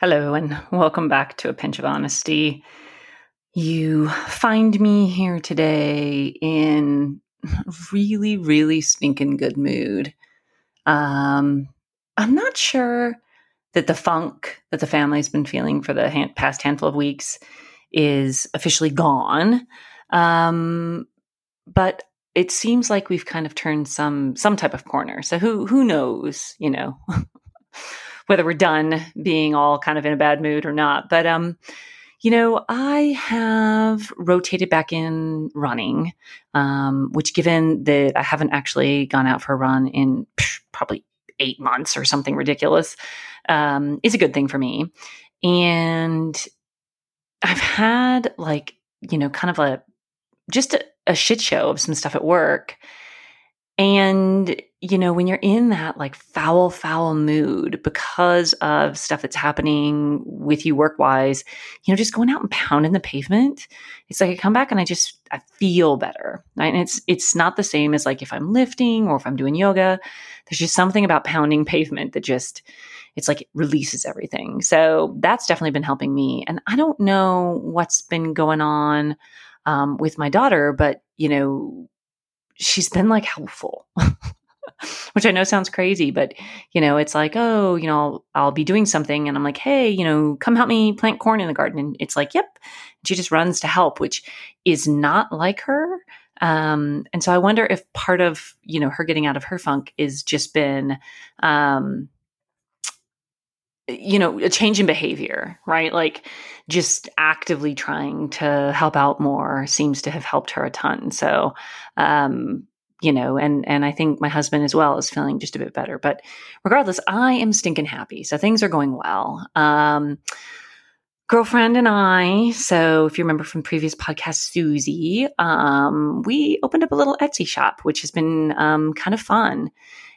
Hello, and welcome back to A Pinch of Honesty. You find me here today in really, really stinking good mood. Um, I'm not sure that the funk that the family's been feeling for the hand, past handful of weeks is officially gone. Um, but it seems like we've kind of turned some some type of corner. So who who knows, you know. whether we're done being all kind of in a bad mood or not. But um, you know, I have rotated back in running, um, which given that I haven't actually gone out for a run in probably eight months or something ridiculous, um, is a good thing for me. And I've had like, you know, kind of a just a, a shit show of some stuff at work. And you know, when you're in that like foul, foul mood because of stuff that's happening with you work wise, you know, just going out and pounding the pavement, it's like I come back and I just I feel better. Right? And it's it's not the same as like if I'm lifting or if I'm doing yoga. There's just something about pounding pavement that just it's like it releases everything. So that's definitely been helping me. And I don't know what's been going on um, with my daughter, but you know, she's been like helpful. which I know sounds crazy, but you know, it's like, oh, you know, I'll, I'll, be doing something and I'm like, hey, you know, come help me plant corn in the garden. And it's like, yep. She just runs to help, which is not like her. Um, and so I wonder if part of, you know, her getting out of her funk is just been, um, you know, a change in behavior, right? Like just actively trying to help out more seems to have helped her a ton. So, um, you know, and and I think my husband as well is feeling just a bit better. But regardless, I am stinking happy. So things are going well. Um, girlfriend and I, so if you remember from previous podcast, Suzi, um, we opened up a little Etsy shop, which has been um, kind of fun.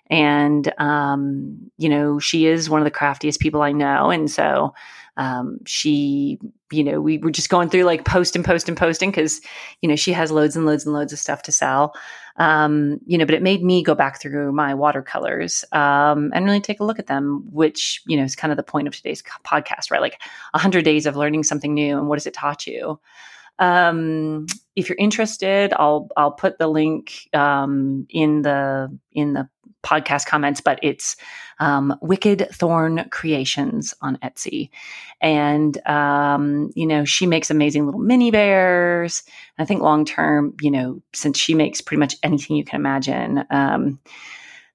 And, um, you know, she is one of the craftiest people I know. And so um, she, you know, we were just going through like post and post and posting because, you know, she has loads and loads and loads of stuff to sell. Um, you know, but it made me go back through my watercolors um, and really take a look at them, which, you know, is kind of the point of today's podcast, right? Like 100 days of learning something new and what has it taught you? Um, if you're interested, I'll I'll put the link um, in the in the podcast comments, but it's um, Wicked Thorn Creations on Etsy. And, um, you know, she makes amazing little mini bears. I think long term, you know, since she makes pretty much anything you can imagine, um,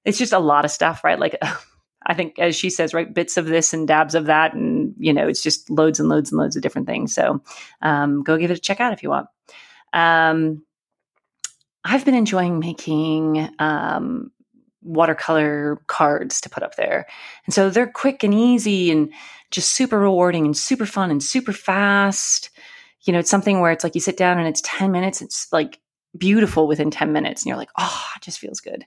it's just a lot of stuff, right? Like, I think, as she says, right, bits of this and dabs of that. And, you know, it's just loads and loads and loads of different things. So um, go give it a check out if you want. Um, I've been enjoying making um, watercolor cards to put up there. And so they're quick and easy and just super rewarding and super fun and super fast. You know, it's something where it's like you sit down and it's 10 minutes, it's like beautiful within 10 minutes and you're like, "Oh, it just feels good."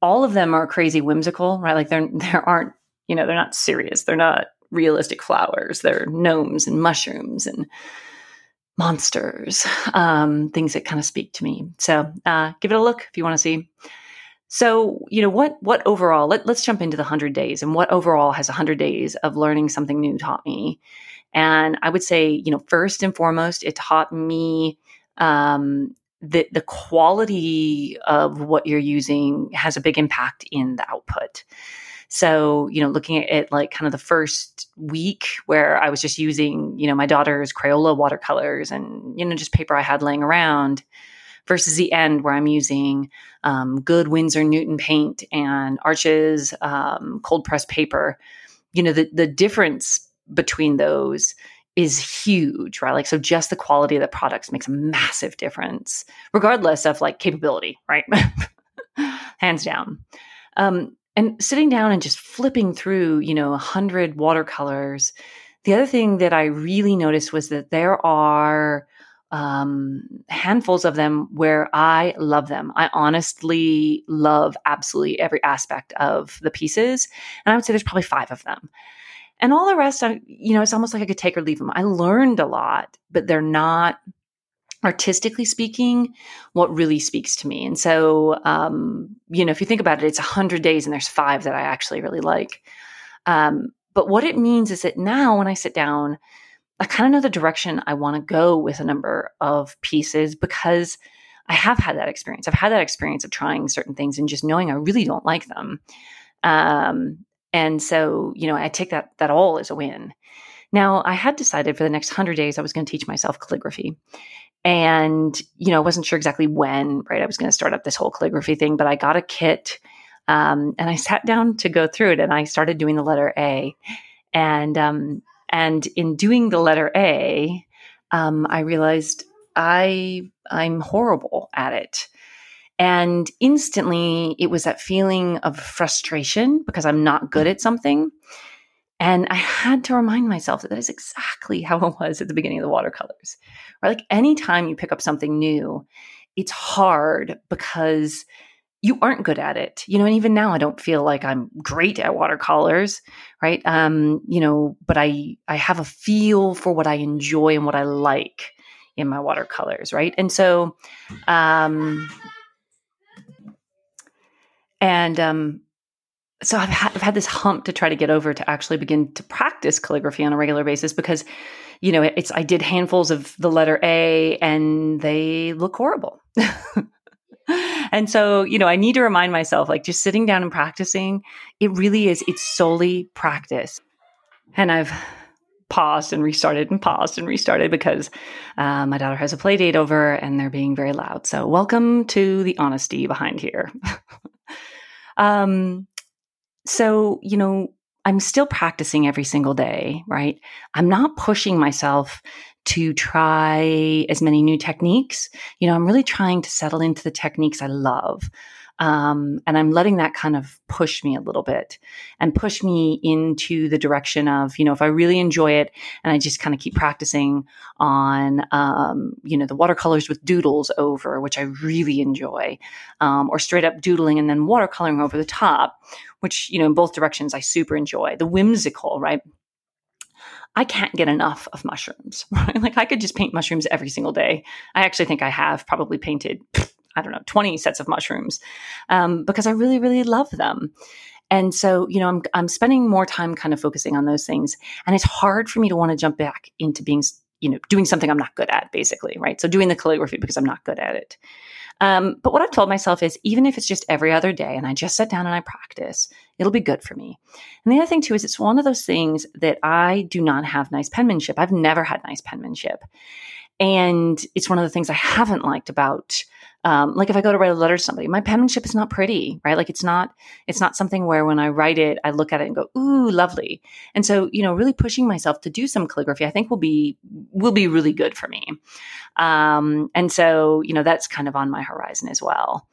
All of them are crazy whimsical, right? Like they're there aren't, you know, they're not serious. They're not realistic flowers. They're gnomes and mushrooms and monsters, um, things that kind of speak to me. So uh, give it a look if you want to see. So, you know, what what overall, let, let's jump into the 100 days and what overall has 100 days of learning something new taught me. And I would say, you know, first and foremost, it taught me um, that the quality of what you're using has a big impact in the output. So, you know, looking at it like kind of the first week where I was just using, you know, my daughter's Crayola watercolors and, you know, just paper I had laying around versus the end where I'm using um, good Winsor Newton paint and Arches um, cold pressed paper. You know, the, the difference between those is huge, right? Like, so just the quality of the products makes a massive difference, regardless of like capability, right? Hands down. Um, and sitting down and just flipping through, you know, a hundred watercolors. The other thing that I really noticed was that there are um, handfuls of them where I love them. I honestly love absolutely every aspect of the pieces. And I would say there's probably five of them. And all the rest, I, you know, it's almost like I could take or leave them. I learned a lot, but they're not artistically speaking what really speaks to me and so um, you know if you think about it it's 100 days and there's five that i actually really like um, but what it means is that now when I sit down, I kind of know the direction I want to go with a number of pieces because I have had that experience. I've had that experience of trying certain things and just knowing I really don't like them. Um, and so, you know, I take that that all as a win. Now, I had decided for the next 100 days I was going to teach myself calligraphy. And, you know, I wasn't sure exactly when, right? I was going to start up this whole calligraphy thing, but I got a kit um, and I sat down to go through it and I started doing the letter A. And, um, and in doing the letter A, um, I realized I, I'm horrible at it. And instantly it was that feeling of frustration because I'm not good at something. And I had to remind myself that that is exactly how it was at the beginning of the watercolors. Right? Like anytime you pick up something new, it's hard because you aren't good at it. You know, and even now I don't feel like I'm great at watercolors, right? Um, you know, but I I have a feel for what I enjoy and what I like in my watercolors, right? And so um and um so I've had, I've had this hump to try to get over to actually begin to practice calligraphy on a regular basis because you know it's i did handfuls of the letter a and they look horrible and so you know i need to remind myself like just sitting down and practicing it really is it's solely practice. And i've paused and restarted and paused and restarted because uh, my daughter has a play date over and they're being very loud. So welcome to the honesty behind here. Um so, you know, I'm still practicing every single day, right? I'm not pushing myself to try as many new techniques. You know, I'm really trying to settle into the techniques I love. Um, and I'm letting that kind of push me a little bit and push me into the direction of, you know, if I really enjoy it and I just kind of keep practicing on, um, you know, the watercolors with doodles over, which I really enjoy, um, or straight up doodling and then watercoloring over the top, which, you know, in both directions I super enjoy. The whimsical, right? I can't get enough of mushrooms. Right? Like I could just paint mushrooms every single day. I actually think I have probably painted I don't know, 20 sets of mushrooms um, because I really, really love them. And so, you know, I'm, I'm spending more time kind of focusing on those things. And it's hard for me to want to jump back into being, you know, doing something I'm not good at, basically, right? So doing the calligraphy because I'm not good at it. Um, but what I've told myself is even if it's just every other day and I just sit down and I practice, it'll be good for me. And the other thing too is it's one of those things that I do not have nice penmanship. I've never had nice penmanship. And it's one of the things I haven't liked about um, like if I go to write a letter to somebody, my penmanship is not pretty, right? Like it's not, it's not something where when I write it, I look at it and go, ooh, lovely. And so, you know, really pushing myself to do some calligraphy, I think will be, will be really good for me. Um, and so, you know, that's kind of on my horizon as well.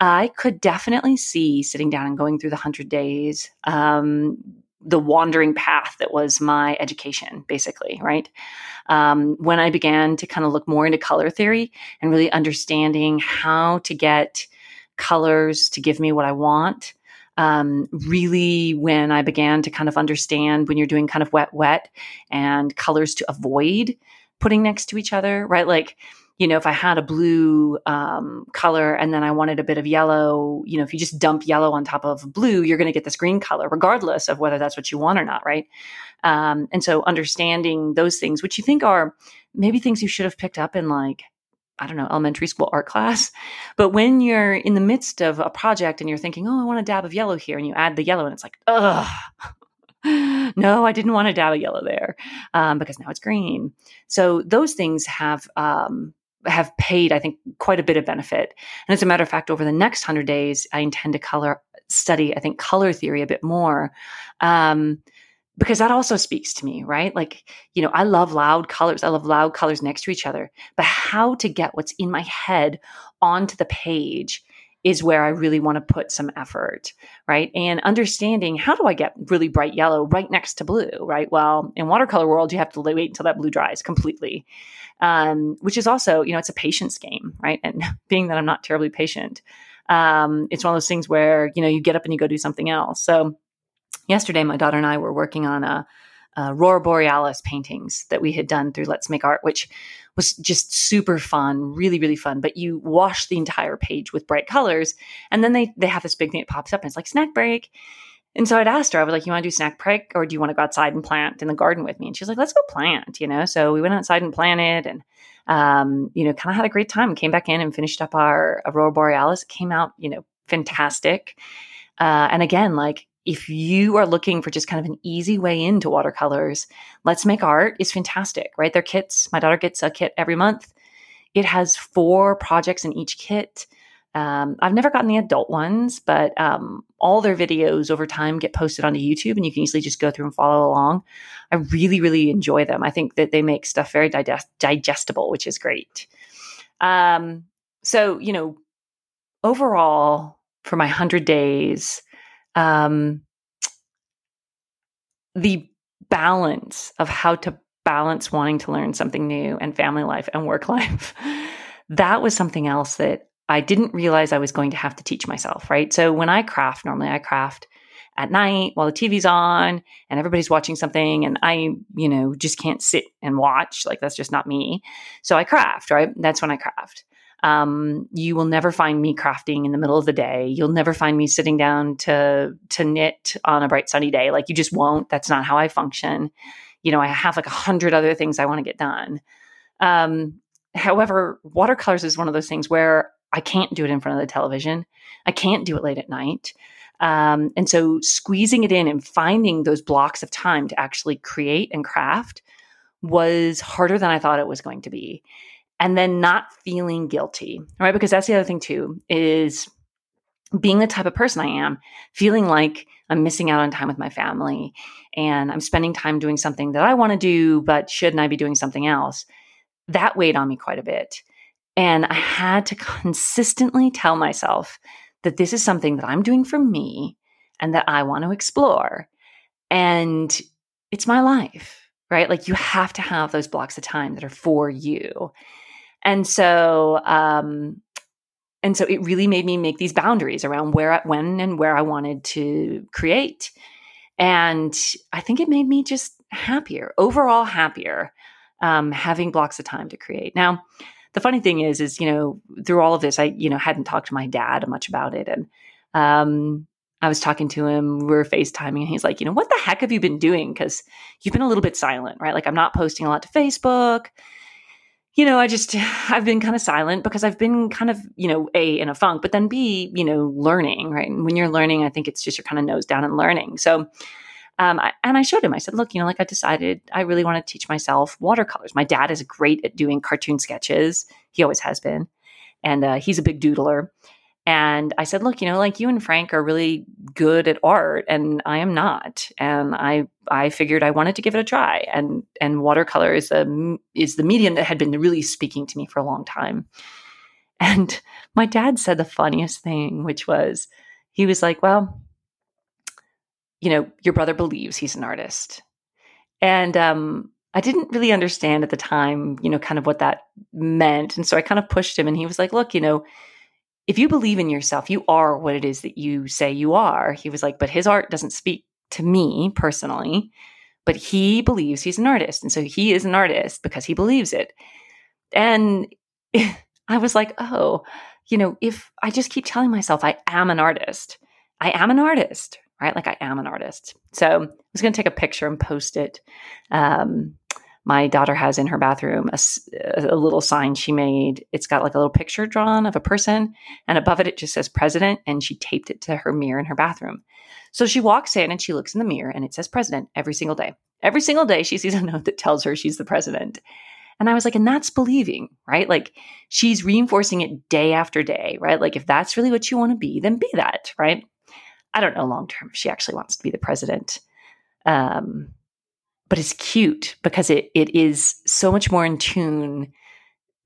I could definitely see sitting down and going through the hundred days, um, the wandering path that was my education, basically, right? Um, when I began to kind of look more into color theory and really understanding how to get colors to give me what I want. Um, really, when I began to kind of understand when you're doing kind of wet, wet and colors to avoid putting next to each other, right? Like, you know, if I had a blue um, color and then I wanted a bit of yellow, you know, if you just dump yellow on top of blue, you're going to get this green color, regardless of whether that's what you want or not, right? Um, and so understanding those things, which you think are maybe things you should have picked up in like, I don't know, elementary school art class. But when you're in the midst of a project and you're thinking, oh, I want a dab of yellow here, and you add the yellow, and it's like, ugh. no, I didn't want a dab of yellow there um, because now it's green. So those things have um, have paid, I think, quite a bit of benefit. And as a matter of fact, over the next hundred days, I intend to color study, I think, color theory a bit more. Um, because that also speaks to me, right? Like, you know, I love loud colors. I love loud colors next to each other. But how to get what's in my head onto the page is where I really want to put some effort, right? And understanding how do I get really bright yellow right next to blue, right? Well, in watercolor world, you have to wait until that blue dries completely, um, which is also, you know, it's a patience game, right? And being that I'm not terribly patient, um, it's one of those things where, you know, you get up and you go do something else. So yesterday, my daughter and I were working on a, uh, Aurora Borealis paintings that we had done through Let's Make Art, which was just super fun, really, really fun. But you wash the entire page with bright colors, and then they they have this big thing that pops up, and it's like snack break. And so I'd asked her, I was like, you want to do snack break or do you want to go outside and plant in the garden with me? And she's like, let's go plant, you know? So we went outside and planted and, um, you know, kind of had a great time, came back in and finished up our Aurora Borealis. It came out, you know, fantastic. Uh, and again, like if you are looking for just kind of an easy way into watercolors, Let's Make Art is fantastic, right? Their kits, my daughter gets a kit every month. It has four projects in each kit. Um, I've never gotten the adult ones, but um, all their videos over time get posted onto YouTube, and you can easily just go through and follow along. I really, really enjoy them. I think that they make stuff very digest- digestible, which is great. Um, so, you know, overall, for my 100 days, um, the balance of how to balance wanting to learn something new and family life and work life, that was something else that I didn't realize I was going to have to teach myself, right? So when I craft, normally I craft at night while the TV's on and everybody's watching something and I, you know, just can't sit and watch. Like that's just not me. So I craft, right? That's when I craft. Um, you will never find me crafting in the middle of the day. You'll never find me sitting down to to knit on a bright sunny day. Like you just won't. That's not how I function. You know, I have like a hundred other things I want to get done. Um, however, watercolors is one of those things where I can't do it in front of the television. I can't do it late at night. Um, and so squeezing it in and finding those blocks of time to actually create and craft was harder than I thought it was going to be and then not feeling guilty, right? Because that's the other thing too is being the type of person I am, feeling like I'm missing out on time with my family and I'm spending time doing something that I want to do, but shouldn't I be doing something else? That weighed on me quite a bit. And I had to consistently tell myself that this is something that I'm doing for me and that I want to explore. And it's my life, right? Like you have to have those blocks of time that are for you. And so, um, and so it really made me make these boundaries around where, when, and where I wanted to create. And I think it made me just happier, overall happier, um, having blocks of time to create. Now, the funny thing is, is you know, through all of this, I you know hadn't talked to my dad much about it, and um, I was talking to him. We were FaceTiming, and he's like, you know, what the heck have you been doing? Because you've been a little bit silent, right? Like I'm not posting a lot to Facebook you know, I just, I've been kind of silent because I've been kind of, you know, A, in a funk, but then B, you know, learning, right? And when you're learning, I think it's just you're kind of nose down and learning. So, um, I, and I showed him, I said, look, you know, like I decided I really want to teach myself watercolors. My dad is great at doing cartoon sketches. He always has been. And uh, he's a big doodler. And I said, look, you know, like you and Frank are really good at art and I am not. And I I figured I wanted to give it a try. And and watercolor is a is the medium that had been really speaking to me for a long time. And my dad said the funniest thing, which was he was like, well, you know, your brother believes he's an artist. And um I didn't really understand at the time, you know, kind of what that meant. And so I kind of pushed him and he was like, look, you know, if you believe in yourself, you are what it is that you say you are. He was like, but his art doesn't speak to me personally, but he believes he's an artist. And so he is an artist because he believes it. And I was like, oh, you know, if I just keep telling myself I am an artist, I am an artist, right? Like I am an artist. So I was going to take a picture and post it. Um, my daughter has in her bathroom a, a, little sign she made. It's got like a little picture drawn of a person, and above it, it just says president, and she taped it to her mirror in her bathroom. So she walks in and she looks in the mirror, and it says president every single day. Every single day, she sees a note that tells her she's the president. And I was like, and that's believing, right? Like she's reinforcing it day after day, right? Like if that's really what you want to be, then be that, right? I don't know long term if she actually wants to be the president. Um, but it's cute because it it is so much more in tune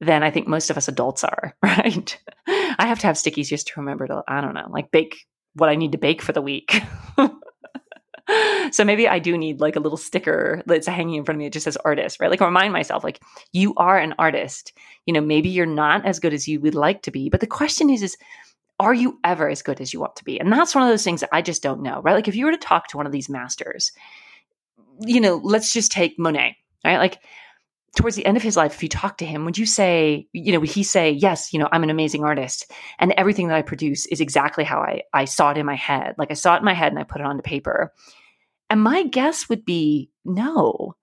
than I think most of us adults are, right? I have to have stickies just to remember to, I don't know, like bake what I need to bake for the week. so maybe I do need like a little sticker that's hanging in front of me that just says artist, right? Like remind myself, like you are an artist. You know, maybe you're not as good as you would like to be, but the question is, is are you ever as good as you want to be? And that's one of those things that I just don't know, right? Like if you were to talk to one of these masters you know, let's just take Monet, right? Like towards the end of his life, if you talk to him, would you say, you know, would he say, yes, you know, I'm an amazing artist and everything that I produce is exactly how I, I saw it in my head. Like I saw it in my head and I put it onto paper. And my guess would be no,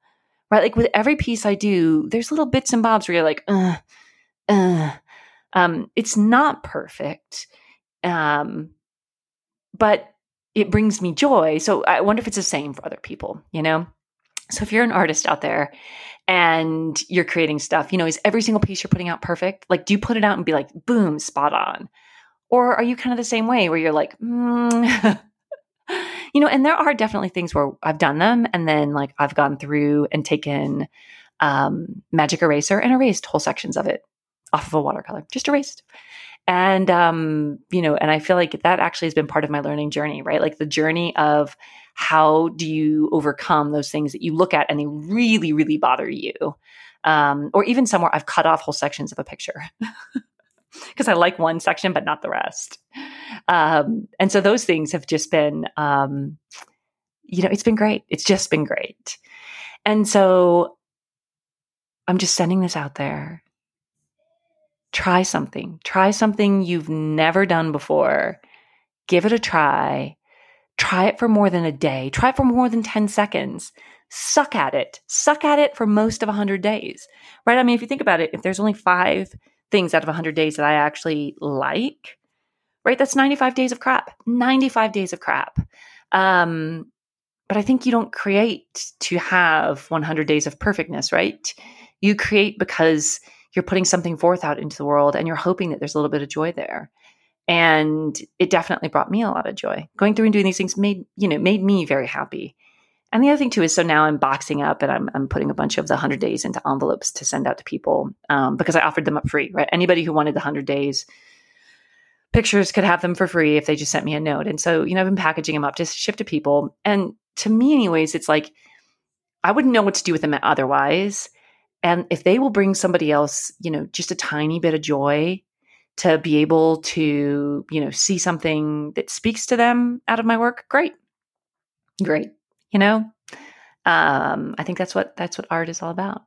right? Like with every piece I do, there's little bits and bobs where you're like, uh, uh. Um, it's not perfect. Um, but it brings me joy. So I wonder if it's the same for other people, you know? So if you're an artist out there and you're creating stuff, you know, is every single piece you're putting out perfect? Like, do you put it out and be like, boom, spot on? Or are you kind of the same way where you're like, mm. you know, and there are definitely things where I've done them and then like I've gone through and taken um, magic eraser and erased whole sections of it off of a watercolor, just erased. And, um, you know, and I feel like that actually has been part of my learning journey, right? Like the journey of how do you overcome those things that you look at and they really, really bother you? Um, or even somewhere I've cut off whole sections of a picture because I like one section, but not the rest. Um, and so those things have just been, um, you know, it's been great. It's just been great. And so I'm just sending this out there. Try something. Try something you've never done before. Give it a try Try it for more than a day. Try it for more than 10 seconds. Suck at it. Suck at it for most of 100 days, right? I mean, if you think about it, if there's only five things out of 100 days that I actually like, right? That's 95 days of crap. 95 days of crap. Um, but I think you don't create to have 100 days of perfectness, right? You create because you're putting something forth out into the world and you're hoping that there's a little bit of joy there. And it definitely brought me a lot of joy. Going through and doing these things made you know made me very happy. And the other thing too is so now i'm boxing up and i'm, I'm putting a bunch of the 100 days into envelopes to send out to people um, because i offered them up free right? Anybody who wanted the 100 days pictures could have them for free if they just sent me a note. And so you know i've been packaging them up to ship to people. And to me anyways it's like i wouldn't know what to do with them otherwise and if they will bring somebody else you know just a tiny bit of joy to be able to, you know, see something that speaks to them out of my work, great. Great. You know? Um, I think that's what that's what art is all about.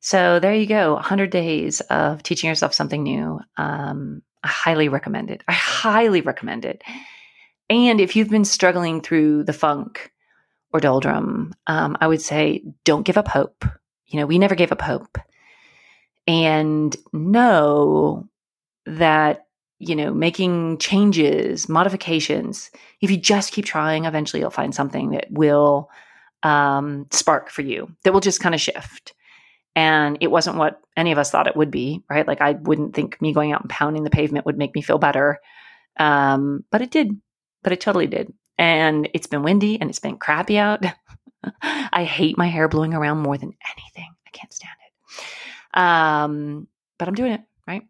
So there you go, 100 days of teaching yourself something new. Um, I highly recommend it. I highly recommend it. And if you've been struggling through the funk or doldrum, um, I would say don't give up hope. You know, we never gave up hope. And know that you know making changes modifications if you just keep trying eventually you'll find something that will um, spark for you that will just kind of shift. And it wasn't what any of us thought it would be right? Like i wouldn't think me going out and pounding the pavement would make me feel better. Um, but it did but it totally did. And it's been windy and it's been crappy out i hate my hair blowing around more than anything i can't stand it um, but i'm doing it right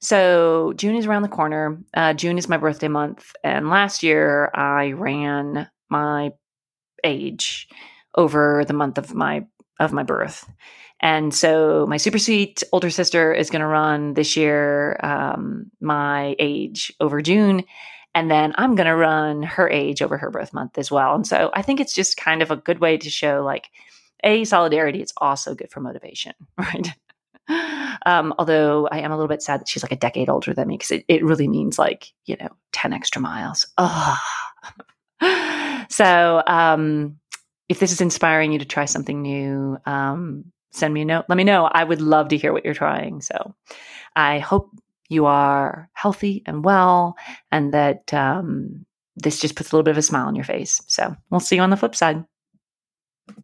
so June is around the corner. Uh, June is my birthday month, and last year I ran my age over the month of my of my birth. And so my super sweet older sister is going to run this year um, my age over June. And then I'm going to run her age over her birth month as well. And so I think it's just kind of a good way to show like, A, solidarity. It's also good for motivation, right? Um, although I am a little bit sad that she's like a decade older than me because it, it really means like, you know, 10 extra miles. Oh. so um, if this is inspiring you to try something new, um, send me a note. Let me know. I would love to hear what you're trying. So I hope you are healthy and well and that um, this just puts a little bit of a smile on your face. So we'll see you on the flip side.